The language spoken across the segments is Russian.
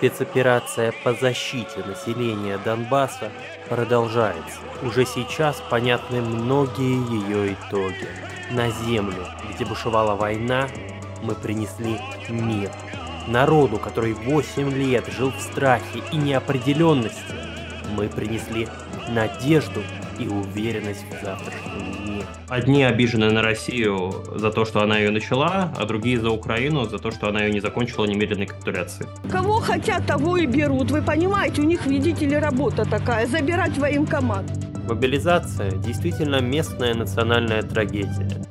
Спецоперация по защите населения Донбасса продолжается. Уже сейчас понятны многие ее итоги. На землю, где бушевала война, мы принесли мир. Народу, который 8 лет жил в страхе и неопределенности, мы принесли надежду и уверенность в завтрашнем дне. Одни обижены на Россию за то, что она ее начала, а другие за Украину за то, что она ее не закончила немедленной капитуляции. Кого хотят, того и берут. Вы понимаете, у них, видите ли, работа такая – забирать военкомат. Мобилизация действительно местная национальная трагедия.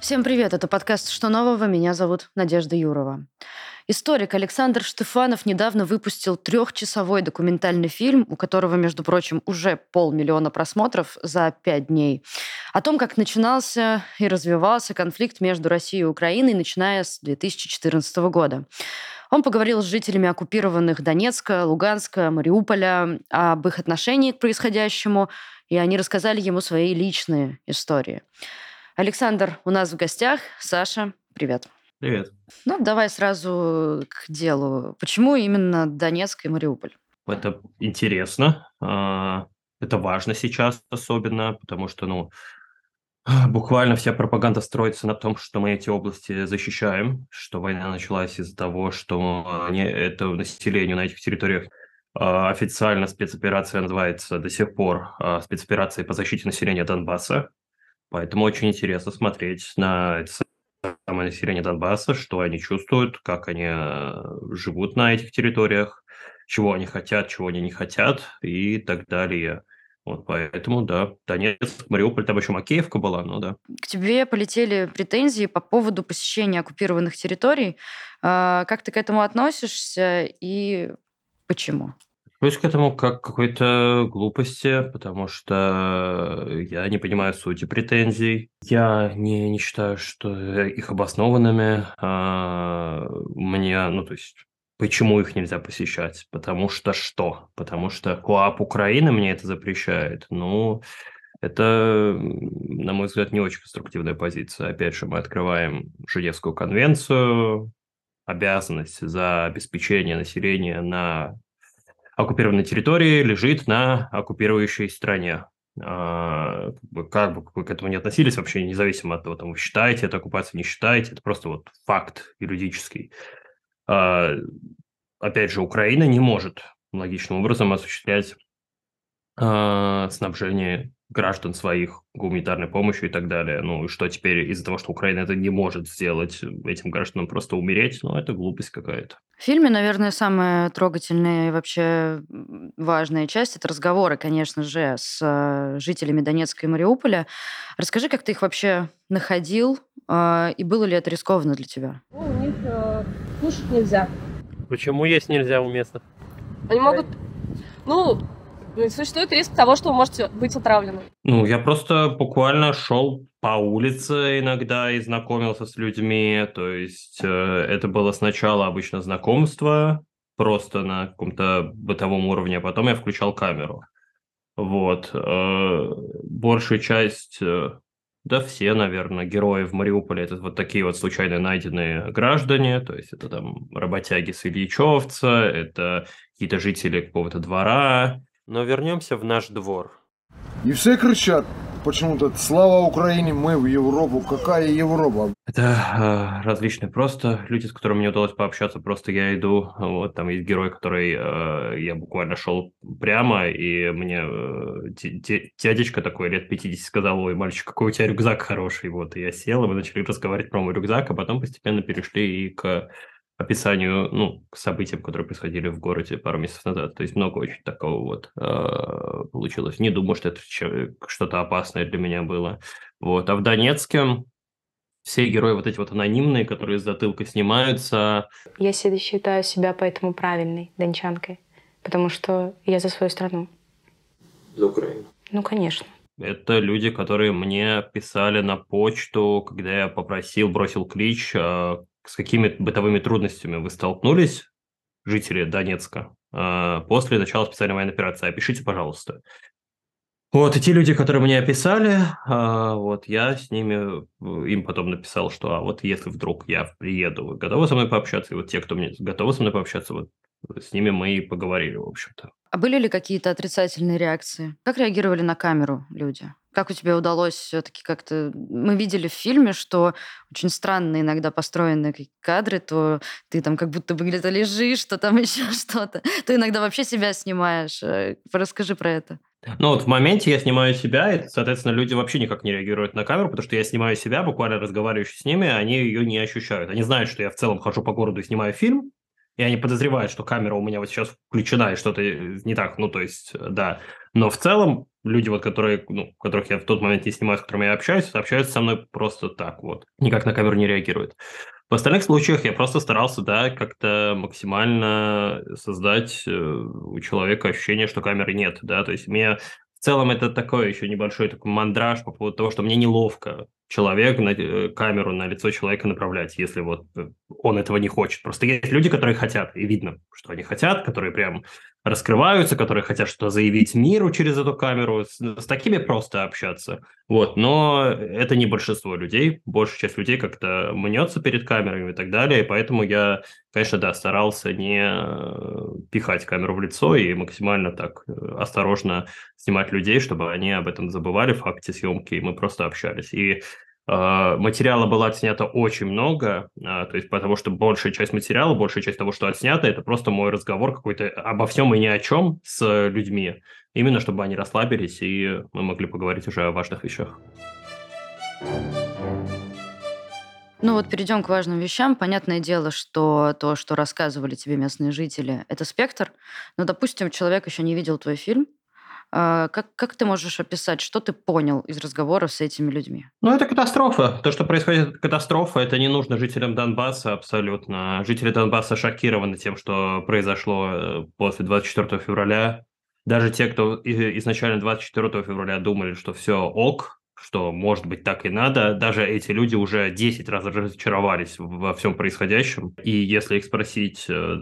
Всем привет, это подкаст «Что нового?». Меня зовут Надежда Юрова. Историк Александр Штефанов недавно выпустил трехчасовой документальный фильм, у которого, между прочим, уже полмиллиона просмотров за пять дней, о том, как начинался и развивался конфликт между Россией и Украиной, начиная с 2014 года. Он поговорил с жителями оккупированных Донецка, Луганска, Мариуполя об их отношении к происходящему, и они рассказали ему свои личные истории. Александр у нас в гостях. Саша, привет. Привет. Ну, давай сразу к делу. Почему именно Донецк и Мариуполь? Это интересно. А, это важно сейчас особенно, потому что, ну, буквально вся пропаганда строится на том, что мы эти области защищаем, что война началась из-за того, что это население на этих территориях а, официально спецоперация называется до сих пор а, спецоперацией по защите населения Донбасса. Поэтому очень интересно смотреть на самое население Донбасса, что они чувствуют, как они э, живут на этих территориях, чего они хотят, чего они не хотят и так далее. Вот поэтому, да, Донецк, Мариуполь, там еще Макеевка была, ну да. К тебе полетели претензии по поводу посещения оккупированных территорий. А, как ты к этому относишься и почему? Отношусь к этому как какой-то глупости, потому что я не понимаю сути претензий. Я не, не считаю, что их обоснованными. А, мне, ну, то есть, почему их нельзя посещать? Потому что что? Потому что КОАП Украины мне это запрещает. Ну, это, на мой взгляд, не очень конструктивная позиция. Опять же, мы открываем Женевскую конвенцию, обязанность за обеспечение населения на оккупированной территории лежит на оккупирующей стране. А, как бы вы к этому не относились, вообще независимо от того, там, вы считаете это оккупацией, не считаете, это просто вот факт юридический. А, опять же, Украина не может логичным образом осуществлять а, снабжение граждан своих гуманитарной помощью и так далее. Ну, и что теперь из-за того, что Украина это не может сделать, этим гражданам просто умереть, ну, это глупость какая-то. В фильме, наверное, самая трогательная и вообще важная часть – это разговоры, конечно же, с э, жителями Донецка и Мариуполя. Расскажи, как ты их вообще находил, а, и было ли это рискованно для тебя? Ну, у них э, кушать нельзя. Почему есть нельзя у местных? Они могут... Ну, Существует риск того, что вы можете быть отравлены. Ну, я просто буквально шел по улице иногда и знакомился с людьми. То есть э, это было сначала обычно знакомство, просто на каком-то бытовом уровне, а потом я включал камеру. Вот. Э, большую часть, э, да все, наверное, герои в Мариуполе это вот такие вот случайно найденные граждане, то есть это там работяги с Ильичевца, это какие-то жители какого-то двора, но вернемся в наш двор. И все кричат почему-то «Слава Украине! Мы в Европу! Какая Европа?» Это э, различные просто люди, с которыми мне удалось пообщаться. Просто я иду, вот там есть герой, который э, я буквально шел прямо, и мне э, дядечка такой лет 50 сказал, ой, мальчик, какой у тебя рюкзак хороший. Вот, и я сел, и мы начали разговаривать про мой рюкзак, а потом постепенно перешли и к описанию, ну, к событиям, которые происходили в городе пару месяцев назад. То есть много очень такого вот э, получилось. Не думаю, что это что-то опасное для меня было. Вот. А в Донецке все герои вот эти вот анонимные, которые с затылка снимаются. Я всегда считаю себя поэтому правильной дончанкой, потому что я за свою страну. За Украину? Ну, конечно. Это люди, которые мне писали на почту, когда я попросил, бросил клич, э, с какими бытовыми трудностями вы столкнулись, жители Донецка, а, после начала специальной военной операции? Опишите, пожалуйста. Вот, и те люди, которые мне описали, а, вот, я с ними, э, им потом написал, что, а вот если вдруг я приеду, вы готовы со мной пообщаться? И вот те, кто мне готовы со мной пообщаться, вот с ними мы и поговорили, в общем-то. А были ли какие-то отрицательные реакции? Как реагировали на камеру люди? Как у тебя удалось все-таки как-то... Мы видели в фильме, что очень странно иногда построены кадры, то ты там как будто бы где-то лежишь, то там еще что-то. Ты иногда вообще себя снимаешь. Э, расскажи про это. Ну вот в моменте я снимаю себя, и, соответственно, люди вообще никак не реагируют на камеру, потому что я снимаю себя, буквально разговаривающий с ними, они ее не ощущают. Они знают, что я в целом хожу по городу и снимаю фильм, и они подозревают, что камера у меня вот сейчас включена, и что-то не так, ну, то есть, да. Но в целом люди, вот, которые, ну, которых я в тот момент не снимаю, с которыми я общаюсь, общаются со мной просто так вот, никак на камеру не реагируют. В остальных случаях я просто старался, да, как-то максимально создать э, у человека ощущение, что камеры нет, да, то есть мне в целом это такой еще небольшой такой мандраж по поводу того, что мне неловко человек на э, камеру на лицо человека направлять, если вот э, он этого не хочет. Просто есть люди, которые хотят, и видно, что они хотят, которые прям раскрываются, которые хотят что-то заявить миру через эту камеру, с, с такими просто общаться. Вот, но это не большинство людей, большая часть людей как-то мнется перед камерами и так далее, и поэтому я, конечно, да, старался не э, пихать камеру в лицо и максимально так осторожно снимать людей, чтобы они об этом забывали в факте съемки, и мы просто общались. И материала было отснято очень много, а, то есть потому что большая часть материала, большая часть того, что отснято, это просто мой разговор какой-то обо всем и ни о чем с людьми, именно чтобы они расслабились и мы могли поговорить уже о важных вещах. Ну вот перейдем к важным вещам. Понятное дело, что то, что рассказывали тебе местные жители, это спектр. Но, допустим, человек еще не видел твой фильм, а, как, как ты можешь описать, что ты понял из разговоров с этими людьми? Ну, это катастрофа. То, что происходит, катастрофа, это не нужно жителям Донбасса абсолютно. Жители Донбасса шокированы тем, что произошло э, после 24 февраля. Даже те, кто изначально 24 февраля думали, что все ок, что может быть так и надо, даже эти люди уже 10 раз разочаровались во всем происходящем. И если их спросить, э,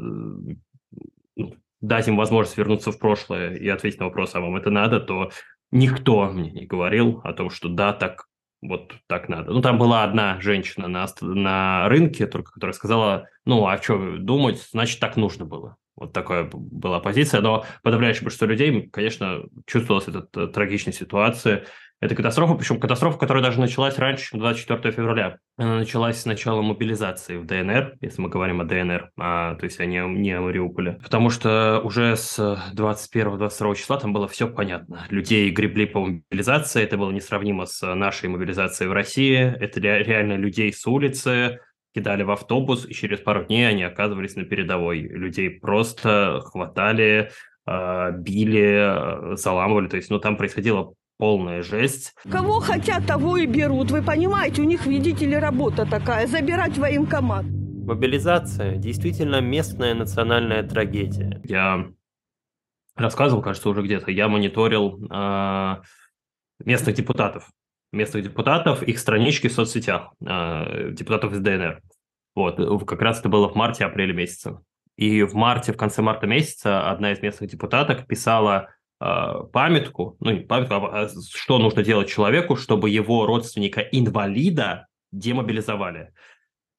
дать им возможность вернуться в прошлое и ответить на вопрос, а вам это надо, то никто мне не говорил о том, что да, так вот так надо. Ну, там была одна женщина на, на рынке, только которая сказала, ну, а что думать, значит, так нужно было. Вот такая была позиция, но подавляющее большинство людей, конечно, чувствовалась эта э, трагичная ситуация, это катастрофа, причем катастрофа, которая даже началась раньше, чем 24 февраля. Она началась с начала мобилизации в ДНР, если мы говорим о ДНР, а, то есть о не, о Мариуполе. Потому что уже с 21-22 числа там было все понятно. Людей гребли по мобилизации, это было несравнимо с нашей мобилизацией в России. Это реально людей с улицы, кидали в автобус, и через пару дней они оказывались на передовой. Людей просто хватали, а, били, заламывали. То есть, ну, там происходило полная жесть. Кого хотят, того и берут. Вы понимаете, у них, видите ли, работа такая, забирать военкомат. Мобилизация действительно местная национальная трагедия. Я рассказывал, кажется, уже где-то, я мониторил э, местных депутатов. Местных депутатов, их странички в соцсетях, э, депутатов из ДНР. Вот, как раз это было в марте-апреле месяце. И в марте, в конце марта месяца одна из местных депутаток писала памятку, ну памятку, а, а что нужно делать человеку, чтобы его родственника-инвалида демобилизовали.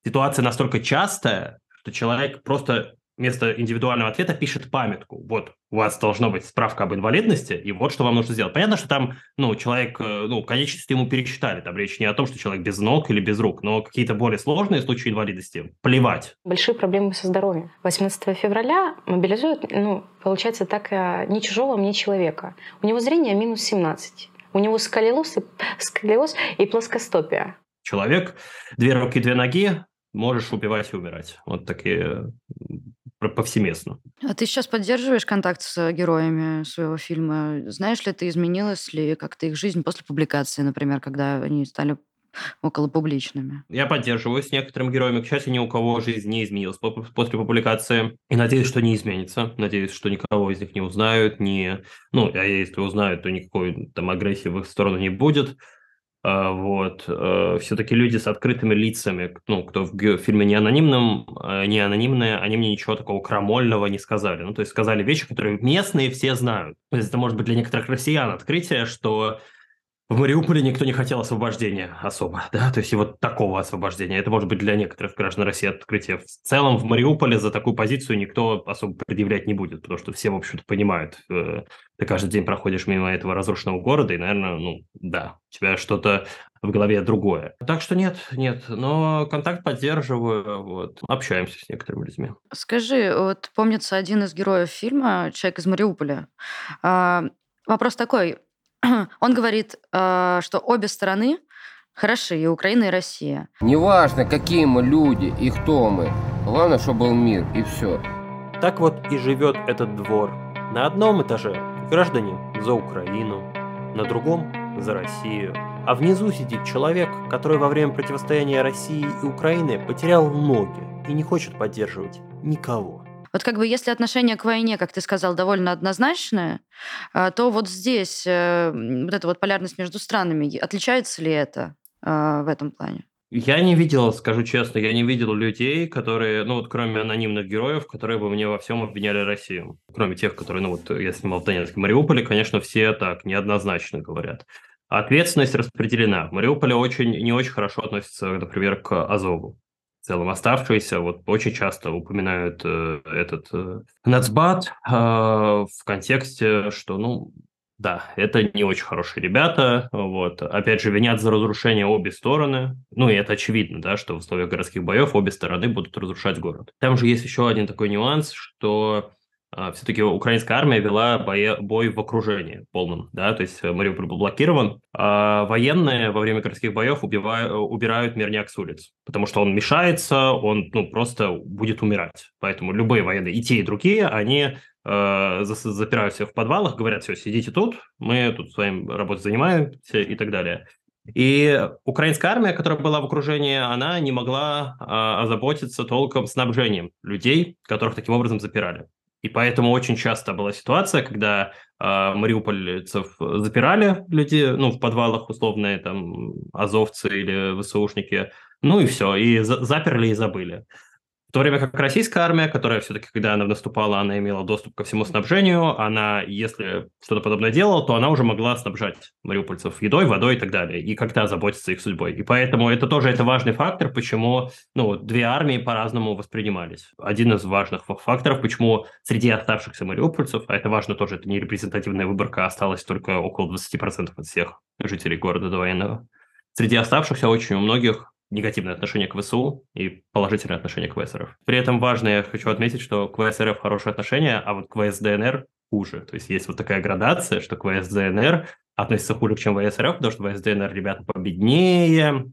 Ситуация настолько частая, что человек просто вместо индивидуального ответа пишет памятку. Вот, у вас должна быть справка об инвалидности, и вот что вам нужно сделать. Понятно, что там, ну, человек, э, ну, конечности ему пересчитали. Там речь не о том, что человек без ног или без рук, но какие-то более сложные случаи инвалидности. Плевать. Большие проблемы со здоровьем. 18 февраля мобилизуют, ну, получается так, э, ни чужого, ни человека. У него зрение минус 17. У него сколиоз и, сколиоз и плоскостопия. Человек, две руки, две ноги, можешь убивать и умирать. Вот такие повсеместно. А ты сейчас поддерживаешь контакт с героями своего фильма? Знаешь ли ты, изменилась ли как-то их жизнь после публикации, например, когда они стали около публичными. Я поддерживаю с некоторыми героями. К счастью, ни у кого жизнь не изменилась после публикации. И надеюсь, что не изменится. Надеюсь, что никого из них не узнают. Не... Ну, а если узнают, то никакой там агрессии в их сторону не будет. А, вот. Э, Все-таки люди с открытыми лицами, ну, кто в фильме не анонимном, э, не анонимные, они мне ничего такого крамольного не сказали. Ну, то есть сказали вещи, которые местные все знают. То есть это может быть для некоторых россиян открытие, что в Мариуполе никто не хотел освобождения особо, да, то есть и вот такого освобождения. Это может быть для некоторых граждан России открытие. В целом в Мариуполе за такую позицию никто особо предъявлять не будет, потому что все, в общем-то, понимают. Э, ты каждый день проходишь мимо этого разрушенного города, и, наверное, ну, да, у тебя что-то в голове другое. Так что нет, нет, но контакт поддерживаю, вот, общаемся с некоторыми людьми. Скажи, вот помнится один из героев фильма «Человек из Мариуполя». А, вопрос такой, Он говорит, э, что обе стороны хороши, и Украина, и Россия. Неважно, какие мы люди и кто мы. Главное, чтобы был мир, и все. Так вот и живет этот двор. На одном этаже граждане за Украину, на другом за Россию. А внизу сидит человек, который во время противостояния России и Украины потерял ноги и не хочет поддерживать никого. Вот как бы если отношение к войне, как ты сказал, довольно однозначное, а, то вот здесь э, вот эта вот полярность между странами, отличается ли это а, в этом плане? Я не видел, скажу честно, я не видел людей, которые, ну вот кроме анонимных героев, которые бы мне во всем обвиняли Россию. Кроме тех, которые, ну вот я снимал в Донецке, Мариуполе, конечно, все так неоднозначно говорят. Ответственность распределена. Мариуполе очень, не очень хорошо относятся, например, к Азову в целом оставшиеся, вот очень часто упоминают э, этот э, нацбат э, в контексте, что, ну, да, это не очень хорошие ребята, вот. Опять же, винят за разрушение обе стороны. Ну, и это очевидно, да, что в условиях городских боев обе стороны будут разрушать город. Там же есть еще один такой нюанс, что все-таки украинская армия вела бой, в окружении полном, да, то есть Мариуполь был блокирован, а военные во время городских боев убивают, убирают мирняк с улиц, потому что он мешается, он ну, просто будет умирать. Поэтому любые военные, и те, и другие, они э, запирают всех в подвалах, говорят, все, сидите тут, мы тут своим работой занимаемся и так далее. И украинская армия, которая была в окружении, она не могла а, озаботиться толком снабжением людей, которых таким образом запирали. И поэтому очень часто была ситуация, когда э, мариупольцев запирали люди, ну, в подвалах условные, там, азовцы или ВСУшники, ну и все, и за- заперли и забыли. В то время как российская армия, которая все-таки, когда она наступала, она имела доступ ко всему снабжению, она, если что-то подобное делала, то она уже могла снабжать мариупольцев едой, водой и так далее, и как-то заботиться их судьбой. И поэтому это тоже это важный фактор, почему ну, две армии по-разному воспринимались. Один из важных факторов, почему среди оставшихся мариупольцев, а это важно тоже, это не репрезентативная выборка, осталось только около 20% от всех жителей города довоенного. Среди оставшихся очень у многих негативное отношение к ВСУ и положительное отношение к ВСРФ. При этом важно, я хочу отметить, что к ВСРФ хорошее отношение, а вот к ВСДНР хуже. То есть есть вот такая градация, что к ВСДНР относится хуже, чем ВСРФ, потому что ВСДНР ребята победнее,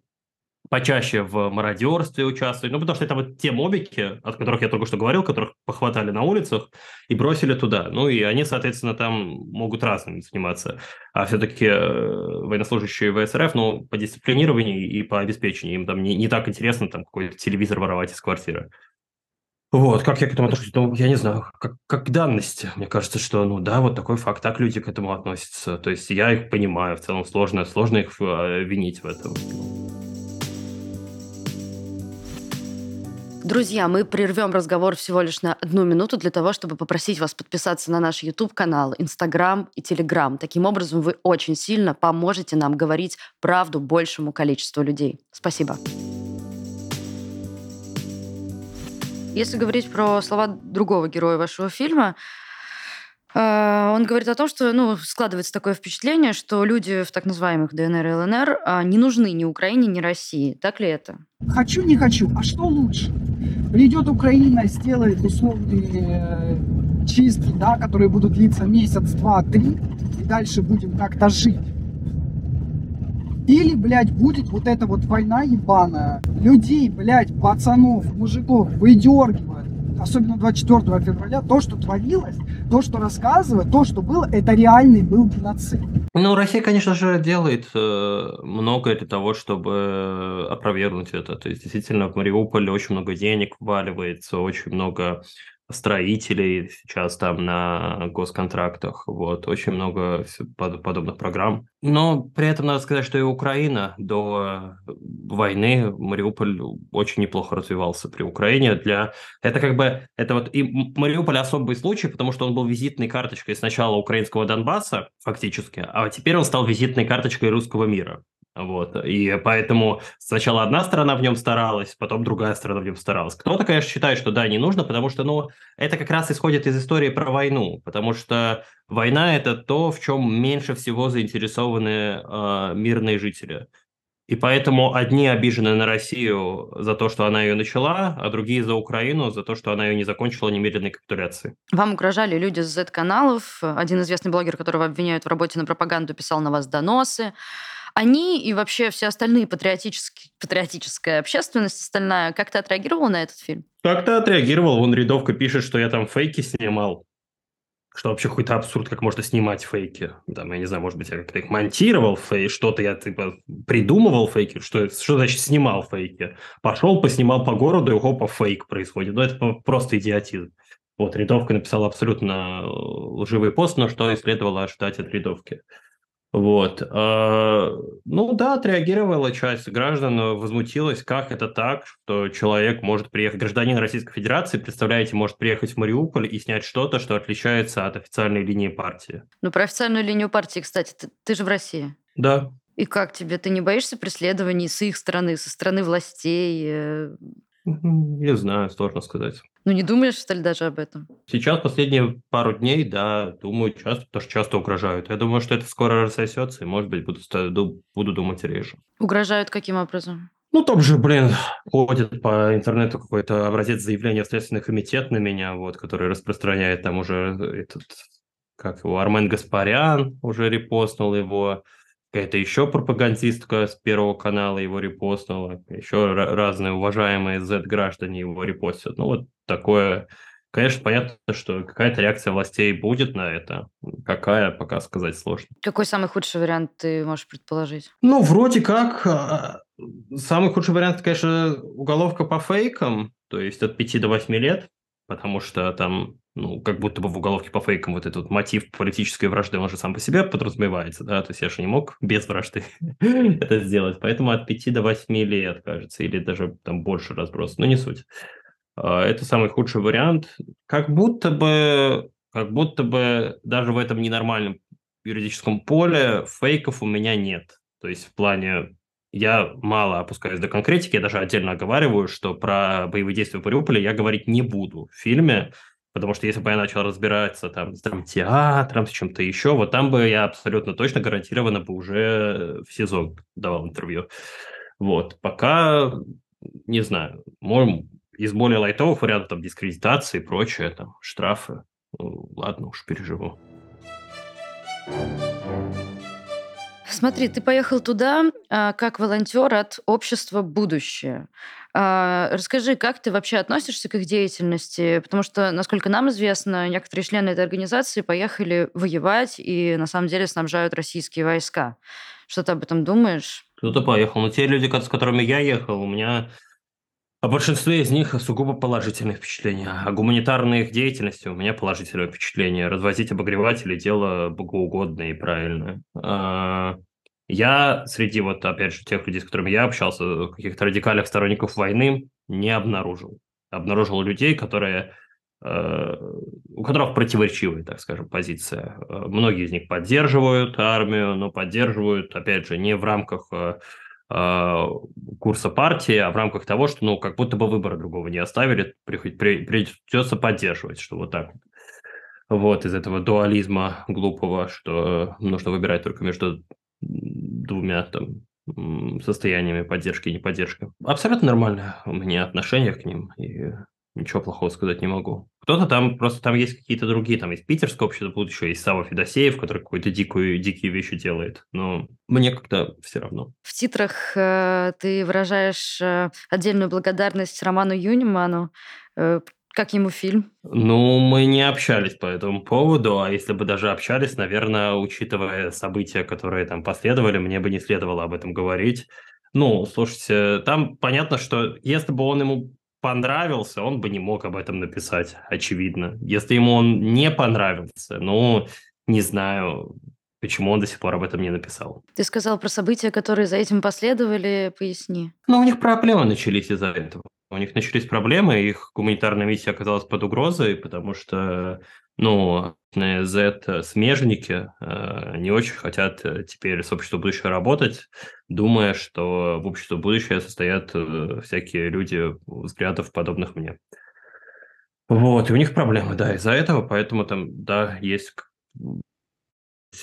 почаще в мародерстве участвовать. Ну, потому что это вот те мобики, от которых я только что говорил, которых похватали на улицах и бросили туда. Ну, и они, соответственно, там могут разным заниматься. А все-таки э, военнослужащие ВСРФ, ну, по дисциплинированию и по обеспечению, им там не, не так интересно там какой-то телевизор воровать из квартиры. Вот, как я к этому отношусь? Ну, я не знаю, как, как данность. Мне кажется, что, ну да, вот такой факт, так люди к этому относятся. То есть я их понимаю, в целом сложно, сложно их э, винить в этом. Друзья, мы прервем разговор всего лишь на одну минуту для того, чтобы попросить вас подписаться на наш YouTube-канал, Instagram и Telegram. Таким образом, вы очень сильно поможете нам говорить правду большему количеству людей. Спасибо. Если говорить про слова другого героя вашего фильма, э, он говорит о том, что ну, складывается такое впечатление, что люди в так называемых ДНР и ЛНР а, не нужны ни Украине, ни России. Так ли это? Хочу, не хочу. А что лучше? Придет Украина, сделает условные э, чистки, да, которые будут длиться месяц, два, три, и дальше будем как-то жить. Или, блядь, будет вот эта вот война ебаная. Людей, блядь, пацанов, мужиков выдергивают. Особенно 24 февраля. То, что творилось, то, что рассказывают, то, что было, это реальный был геноцид. Ну, Россия, конечно же, делает э, многое для того, чтобы опровергнуть это. То есть, действительно, в Мариуполе очень много денег вваливается, очень много строителей сейчас там на госконтрактах. Вот, очень много подобных программ. Но при этом надо сказать, что и Украина до войны, Мариуполь очень неплохо развивался при Украине. Для... Это как бы, это вот и Мариуполь особый случай, потому что он был визитной карточкой сначала украинского Донбасса, фактически, а теперь он стал визитной карточкой русского мира. Вот. И поэтому сначала одна сторона в нем старалась, потом другая сторона в нем старалась. Кто-то, конечно, считает, что да, не нужно, потому что, ну, это как раз исходит из истории про войну, потому что война – это то, в чем меньше всего заинтересованы э, мирные жители. И поэтому одни обижены на Россию за то, что она ее начала, а другие за Украину за то, что она ее не закончила немедленной капитуляции. Вам угрожали люди с Z-каналов. Один известный блогер, которого обвиняют в работе на пропаганду, писал на вас доносы. Они и вообще все остальные патриотические, патриотическая общественность остальная как-то отреагировала на этот фильм? Как-то отреагировал. Вон рядовка пишет, что я там фейки снимал. Что вообще какой-то абсурд, как можно снимать фейки. Там, я не знаю, может быть, я как-то их монтировал, фей, что-то я типа придумывал фейки. Что, что значит снимал фейки? Пошел, поснимал по городу, и хопа, фейк происходит. Ну, это просто идиотизм. Вот, рядовка написала абсолютно лживый пост, но что и следовало ожидать от рядовки. Вот. А, ну да, отреагировала часть граждан, возмутилась, как это так, что человек может приехать, гражданин Российской Федерации, представляете, может приехать в Мариуполь и снять что-то, что отличается от официальной линии партии. Ну, про официальную линию партии, кстати, ты, ты же в России. Да. И как тебе? Ты не боишься преследований с их стороны, со стороны властей? Не знаю, сложно сказать. Ну, не думаешь, что ли, даже об этом? Сейчас, последние пару дней, да, думаю часто, потому что часто угрожают. Я думаю, что это скоро рассосется, и, может быть, буду, буду думать реже. Угрожают каким образом? Ну, там же, блин, ходит по интернету какой-то образец заявления в Следственный комитет на меня, вот, который распространяет там уже этот, как его, Армен Гаспарян уже репостнул его, какая-то еще пропагандистка с Первого канала его репостнула, еще разные уважаемые Z-граждане его репостят. Ну, вот такое... Конечно, понятно, что какая-то реакция властей будет на это. Какая, пока сказать сложно. Какой самый худший вариант ты можешь предположить? Ну, вроде как, а, самый худший вариант, конечно, уголовка по фейкам, то есть от 5 до 8 лет, потому что там ну, как будто бы в уголовке по фейкам вот этот вот мотив политической вражды, он же сам по себе подразумевается, да, то есть я же не мог без вражды это сделать, поэтому от 5 до 8 лет, кажется, или даже там больше разброс, но не суть. А, это самый худший вариант. Как будто бы, как будто бы даже в этом ненормальном юридическом поле фейков у меня нет. То есть в плане я мало опускаюсь до конкретики, я даже отдельно оговариваю, что про боевые действия в Мариуполе я говорить не буду в фильме, Потому что если бы я начал разбираться там с театром, с чем-то еще, вот там бы я абсолютно точно гарантированно бы уже в сезон давал интервью. Вот, пока, не знаю, можем из более лайтовых вариантов, там, дискредитации и прочее, там, штрафы, ну, ладно уж, переживу. Смотри, ты поехал туда а, как волонтер от общества «Будущее». А, расскажи, как ты вообще относишься к их деятельности? Потому что, насколько нам известно, некоторые члены этой организации поехали воевать и на самом деле снабжают российские войска. Что ты об этом думаешь? Кто-то поехал. Но те люди, с которыми я ехал, у меня о большинстве из них сугубо положительные впечатления. О гуманитарной их деятельности у меня положительное впечатление. Развозить обогреватели – дело богоугодное и правильное. А, я среди вот, опять же, тех людей, с которыми я общался, каких-то радикальных сторонников войны не обнаружил. Обнаружил людей, которые э, у которых противоречивая, так скажем, позиция. Э, многие из них поддерживают армию, но поддерживают, опять же, не в рамках э, курса партии, а в рамках того, что, ну, как будто бы выбора другого не оставили, придется поддерживать, что вот так вот. Из этого дуализма глупого, что нужно выбирать только между двумя там состояниями поддержки и неподдержки. Абсолютно нормально у меня отношение к ним, и ничего плохого сказать не могу. Кто-то там, просто там есть какие-то другие, там есть питерское общество будущего, есть Сава Федосеев, который какую-то дикую, дикие вещи делает, но мне как-то все равно. В титрах э, ты выражаешь э, отдельную благодарность Роману Юниману, э, как ему фильм? Ну, мы не общались по этому поводу, а если бы даже общались, наверное, учитывая события, которые там последовали, мне бы не следовало об этом говорить. Ну, слушайте, там понятно, что если бы он ему понравился, он бы не мог об этом написать, очевидно. Если ему он не понравился, ну, не знаю, почему он до сих пор об этом не написал. Ты сказал про события, которые за этим последовали, поясни. Ну, у них проблемы начались из-за этого. У них начались проблемы, их гуманитарная миссия оказалась под угрозой, потому что, ну, Z-смежники э, не очень хотят э, теперь с обществом будущего работать, думая, что в обществе будущее состоят э, всякие люди взглядов, подобных мне. Вот, и у них проблемы, да, из-за этого, поэтому там, да, есть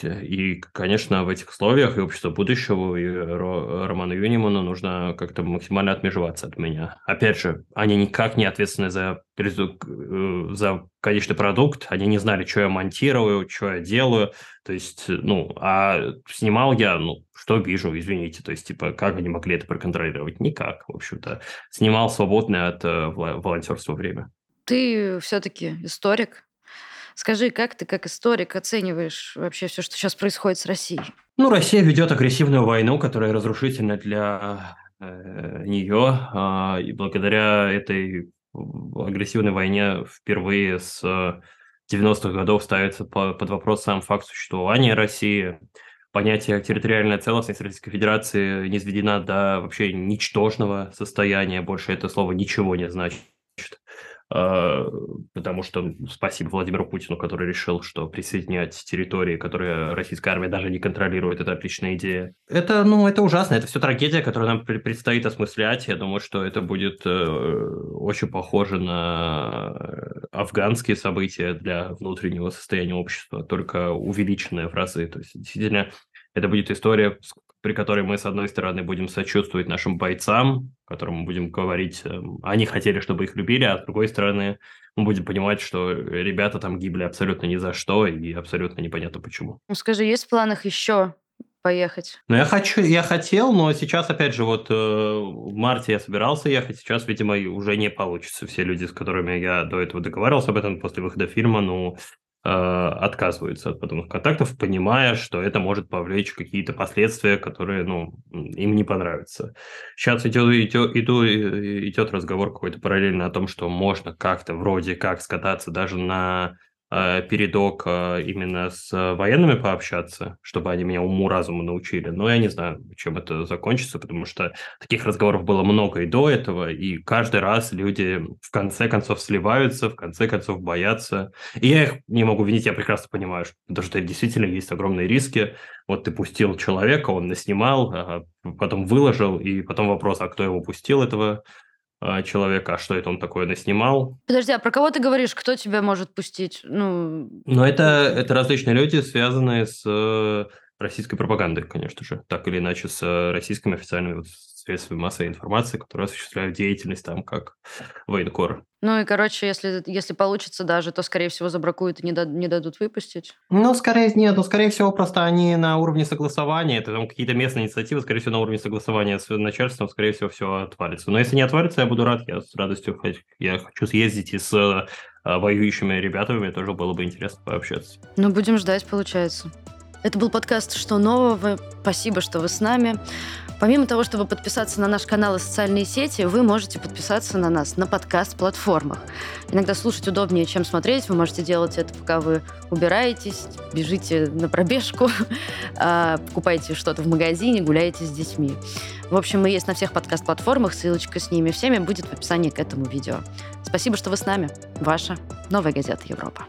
и, конечно, в этих условиях и общество будущего, и Роману Юниману нужно как-то максимально отмежеваться от меня. Опять же, они никак не ответственны за, э, за конечный продукт, они не знали, что я монтирую, что я делаю, то есть, ну, а снимал я, ну, что вижу, извините, то есть, типа, как они могли это проконтролировать? Никак, в общем-то. Снимал свободное от э, волонтерства время. Ты все-таки историк, Скажи, как ты как историк оцениваешь вообще все, что сейчас происходит с Россией? Ну, Россия ведет агрессивную войну, которая разрушительна для э, нее, э, и благодаря этой агрессивной войне впервые с 90-х годов ставится под вопрос сам факт существования России. Понятие территориальная целостность Российской Федерации не сведена до вообще ничтожного состояния, больше это слово ничего не значит. А, потому что спасибо Владимиру Путину, который решил, что присоединять территории, которые российская армия даже не контролирует, это отличная идея. Это, ну, это ужасно, это все трагедия, которую нам предстоит осмыслять. Я думаю, что это будет э, очень похоже на афганские события для внутреннего состояния общества, только увеличенная в разы. То есть, действительно, это будет история, при которой мы, с одной стороны, будем сочувствовать нашим бойцам, которым мы будем говорить, эм, они хотели, чтобы их любили, а с другой стороны, мы будем понимать, что ребята там гибли абсолютно ни за что и абсолютно непонятно почему. Ну, скажи, есть в планах еще поехать? Ну, я хочу, я хотел, но сейчас, опять же, вот э, в марте я собирался ехать, сейчас, видимо, уже не получится. Все люди, с которыми я до этого договаривался об этом после выхода фильма, ну, Э, отказываются от подобных контактов, понимая, что это может повлечь какие-то последствия, которые ну, им не понравятся. Сейчас идет, идет, идет, разговор какой-то параллельно о том, что можно как-то вроде как скататься даже на э, передок э, именно с военными пообщаться, чтобы они меня уму-разуму научили. Но я не знаю, чем это закончится, потому что таких разговоров было много и до этого, и каждый раз люди в конце концов сливаются, в конце концов боятся. И я их не могу винить, я прекрасно понимаю, что, потому что действительно есть огромные риски. Вот ты пустил человека, он наснимал, потом выложил, и потом вопрос, а кто его пустил, этого человека, а что это он такое наснимал. Подожди, а про кого ты говоришь? Кто тебя может пустить? Ну, ну это, это различные люди, связанные с э, российской пропагандой, конечно же, так или иначе, с э, российскими официальными средствами массовой информации, которые осуществляют деятельность там как военкор. Ну и, короче, если, если получится даже, то, скорее всего, забракуют и не, дад, не дадут выпустить. Ну, скорее нет, ну, скорее всего, просто они на уровне согласования, это там какие-то местные инициативы, скорее всего, на уровне согласования с начальством, скорее всего, все отвалится. Но если не отвалится, я буду рад, я с радостью хочу, я хочу съездить и с э, воюющими ребятами, мне тоже было бы интересно пообщаться. Ну, будем ждать, получается. Это был подкаст «Что нового?». Спасибо, что вы с нами. Помимо того, чтобы подписаться на наш канал и социальные сети, вы можете подписаться на нас на подкаст-платформах. Иногда слушать удобнее, чем смотреть. Вы можете делать это, пока вы убираетесь, бежите на пробежку, а, покупаете что-то в магазине, гуляете с детьми. В общем, мы есть на всех подкаст-платформах, ссылочка с ними всеми будет в описании к этому видео. Спасибо, что вы с нами. Ваша новая газета Европа.